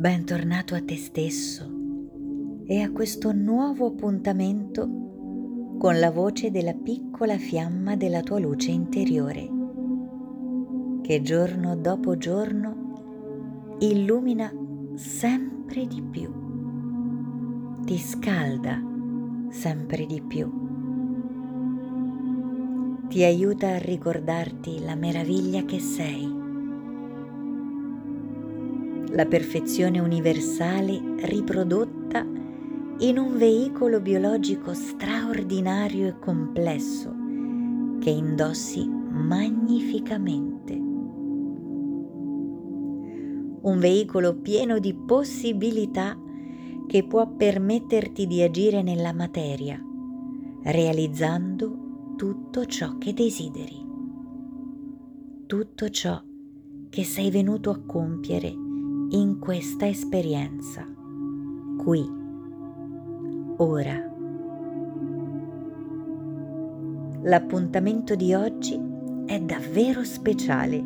Bentornato a te stesso e a questo nuovo appuntamento con la voce della piccola fiamma della tua luce interiore, che giorno dopo giorno illumina sempre di più, ti scalda sempre di più, ti aiuta a ricordarti la meraviglia che sei la perfezione universale riprodotta in un veicolo biologico straordinario e complesso che indossi magnificamente. Un veicolo pieno di possibilità che può permetterti di agire nella materia, realizzando tutto ciò che desideri, tutto ciò che sei venuto a compiere in questa esperienza, qui, ora. L'appuntamento di oggi è davvero speciale.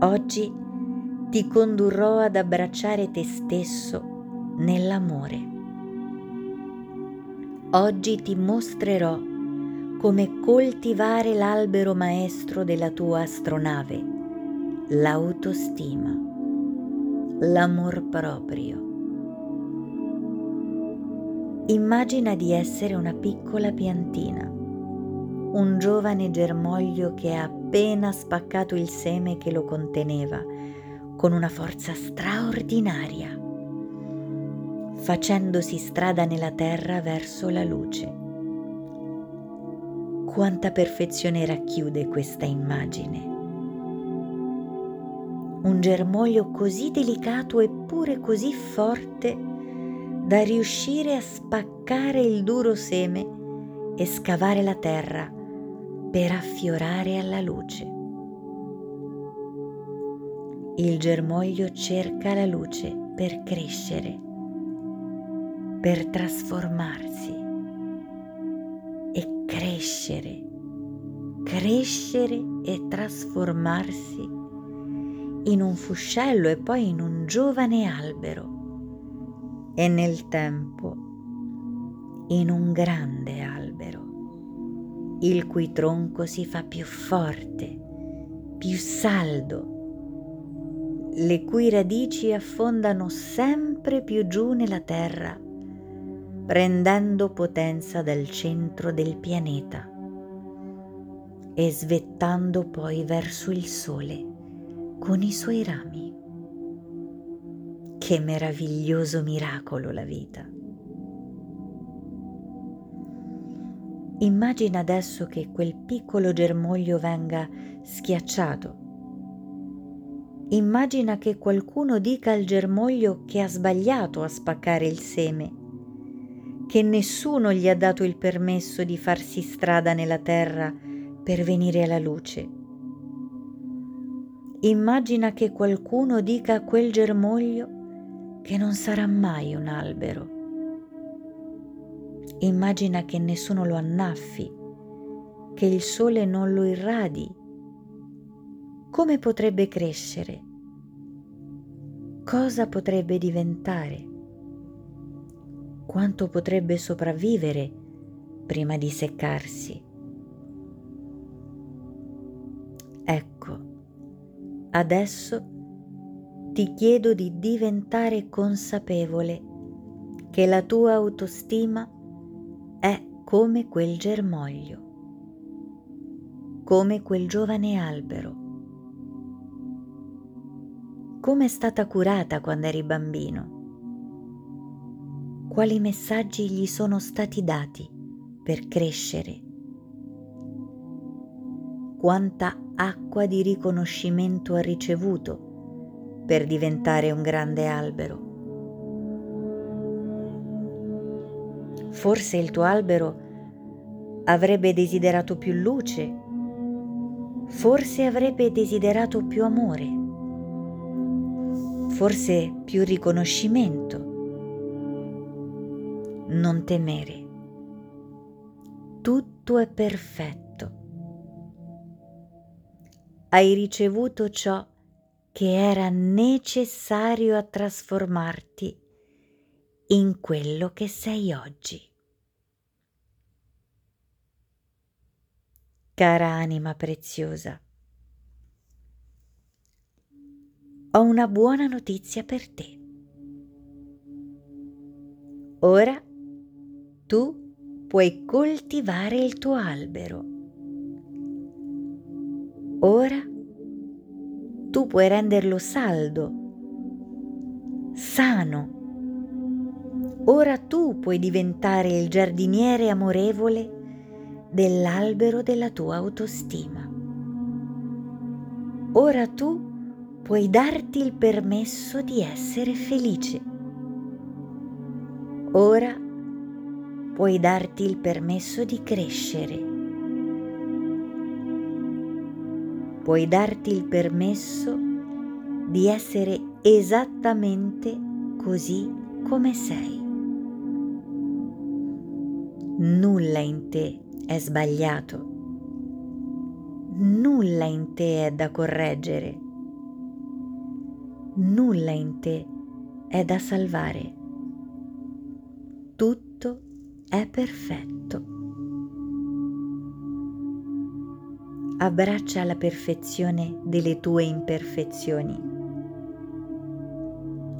Oggi ti condurrò ad abbracciare te stesso nell'amore. Oggi ti mostrerò come coltivare l'albero maestro della tua astronave, l'autostima l'amor proprio. Immagina di essere una piccola piantina, un giovane germoglio che ha appena spaccato il seme che lo conteneva con una forza straordinaria, facendosi strada nella terra verso la luce. Quanta perfezione racchiude questa immagine un germoglio così delicato eppure così forte da riuscire a spaccare il duro seme e scavare la terra per affiorare alla luce. Il germoglio cerca la luce per crescere, per trasformarsi e crescere, crescere e trasformarsi in un fuscello e poi in un giovane albero. E nel tempo in un grande albero, il cui tronco si fa più forte, più saldo, le cui radici affondano sempre più giù nella terra, prendendo potenza dal centro del pianeta e svettando poi verso il sole con i suoi rami. Che meraviglioso miracolo la vita. Immagina adesso che quel piccolo germoglio venga schiacciato. Immagina che qualcuno dica al germoglio che ha sbagliato a spaccare il seme, che nessuno gli ha dato il permesso di farsi strada nella terra per venire alla luce Immagina che qualcuno dica a quel germoglio che non sarà mai un albero. Immagina che nessuno lo annaffi, che il sole non lo irradi. Come potrebbe crescere? Cosa potrebbe diventare? Quanto potrebbe sopravvivere prima di seccarsi? Adesso ti chiedo di diventare consapevole che la tua autostima è come quel germoglio, come quel giovane albero. Come è stata curata quando eri bambino? Quali messaggi gli sono stati dati per crescere? Quanta acqua di riconoscimento ha ricevuto per diventare un grande albero. Forse il tuo albero avrebbe desiderato più luce, forse avrebbe desiderato più amore, forse più riconoscimento. Non temere, tutto è perfetto hai ricevuto ciò che era necessario a trasformarti in quello che sei oggi. Cara anima preziosa, ho una buona notizia per te. Ora tu puoi coltivare il tuo albero. Ora tu puoi renderlo saldo, sano. Ora tu puoi diventare il giardiniere amorevole dell'albero della tua autostima. Ora tu puoi darti il permesso di essere felice. Ora puoi darti il permesso di crescere. Puoi darti il permesso di essere esattamente così come sei. Nulla in te è sbagliato. Nulla in te è da correggere. Nulla in te è da salvare. Tutto è perfetto. Abbraccia la perfezione delle tue imperfezioni.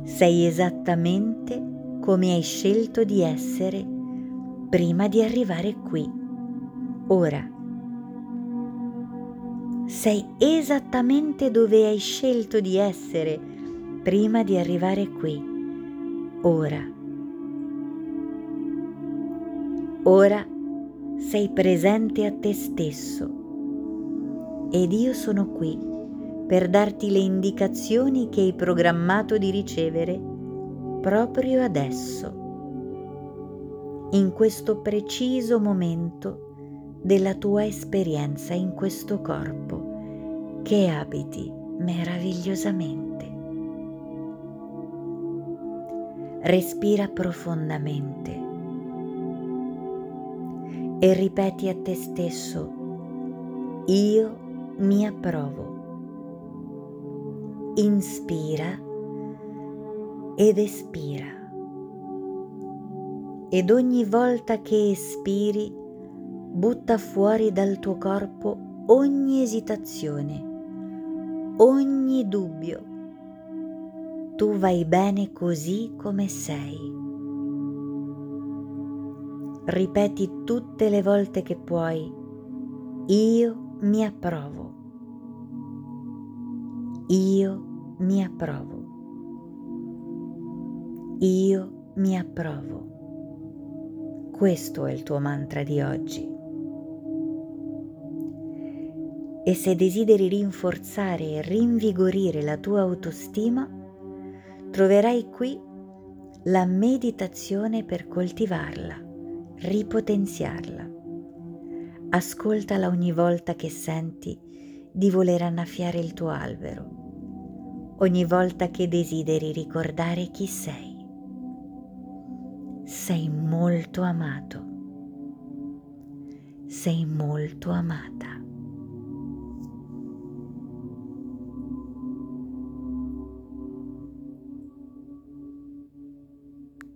Sei esattamente come hai scelto di essere prima di arrivare qui ora. Sei esattamente dove hai scelto di essere prima di arrivare qui, ora. Ora sei presente a te stesso ed io sono qui per darti le indicazioni che hai programmato di ricevere proprio adesso, in questo preciso momento della tua esperienza in questo corpo che abiti meravigliosamente. Respira profondamente e ripeti a te stesso, io mi approvo. Inspira ed espira. Ed ogni volta che espiri, butta fuori dal tuo corpo ogni esitazione, ogni dubbio. Tu vai bene così come sei. Ripeti tutte le volte che puoi, io mi approvo. Io mi approvo. Io mi approvo. Questo è il tuo mantra di oggi. e se desideri rinforzare e rinvigorire la tua autostima, troverai qui la meditazione per coltivarla, ripotenziarla. Ascoltala ogni volta che senti di voler annaffiare il tuo albero, ogni volta che desideri ricordare chi sei. Sei molto amato, sei molto amata.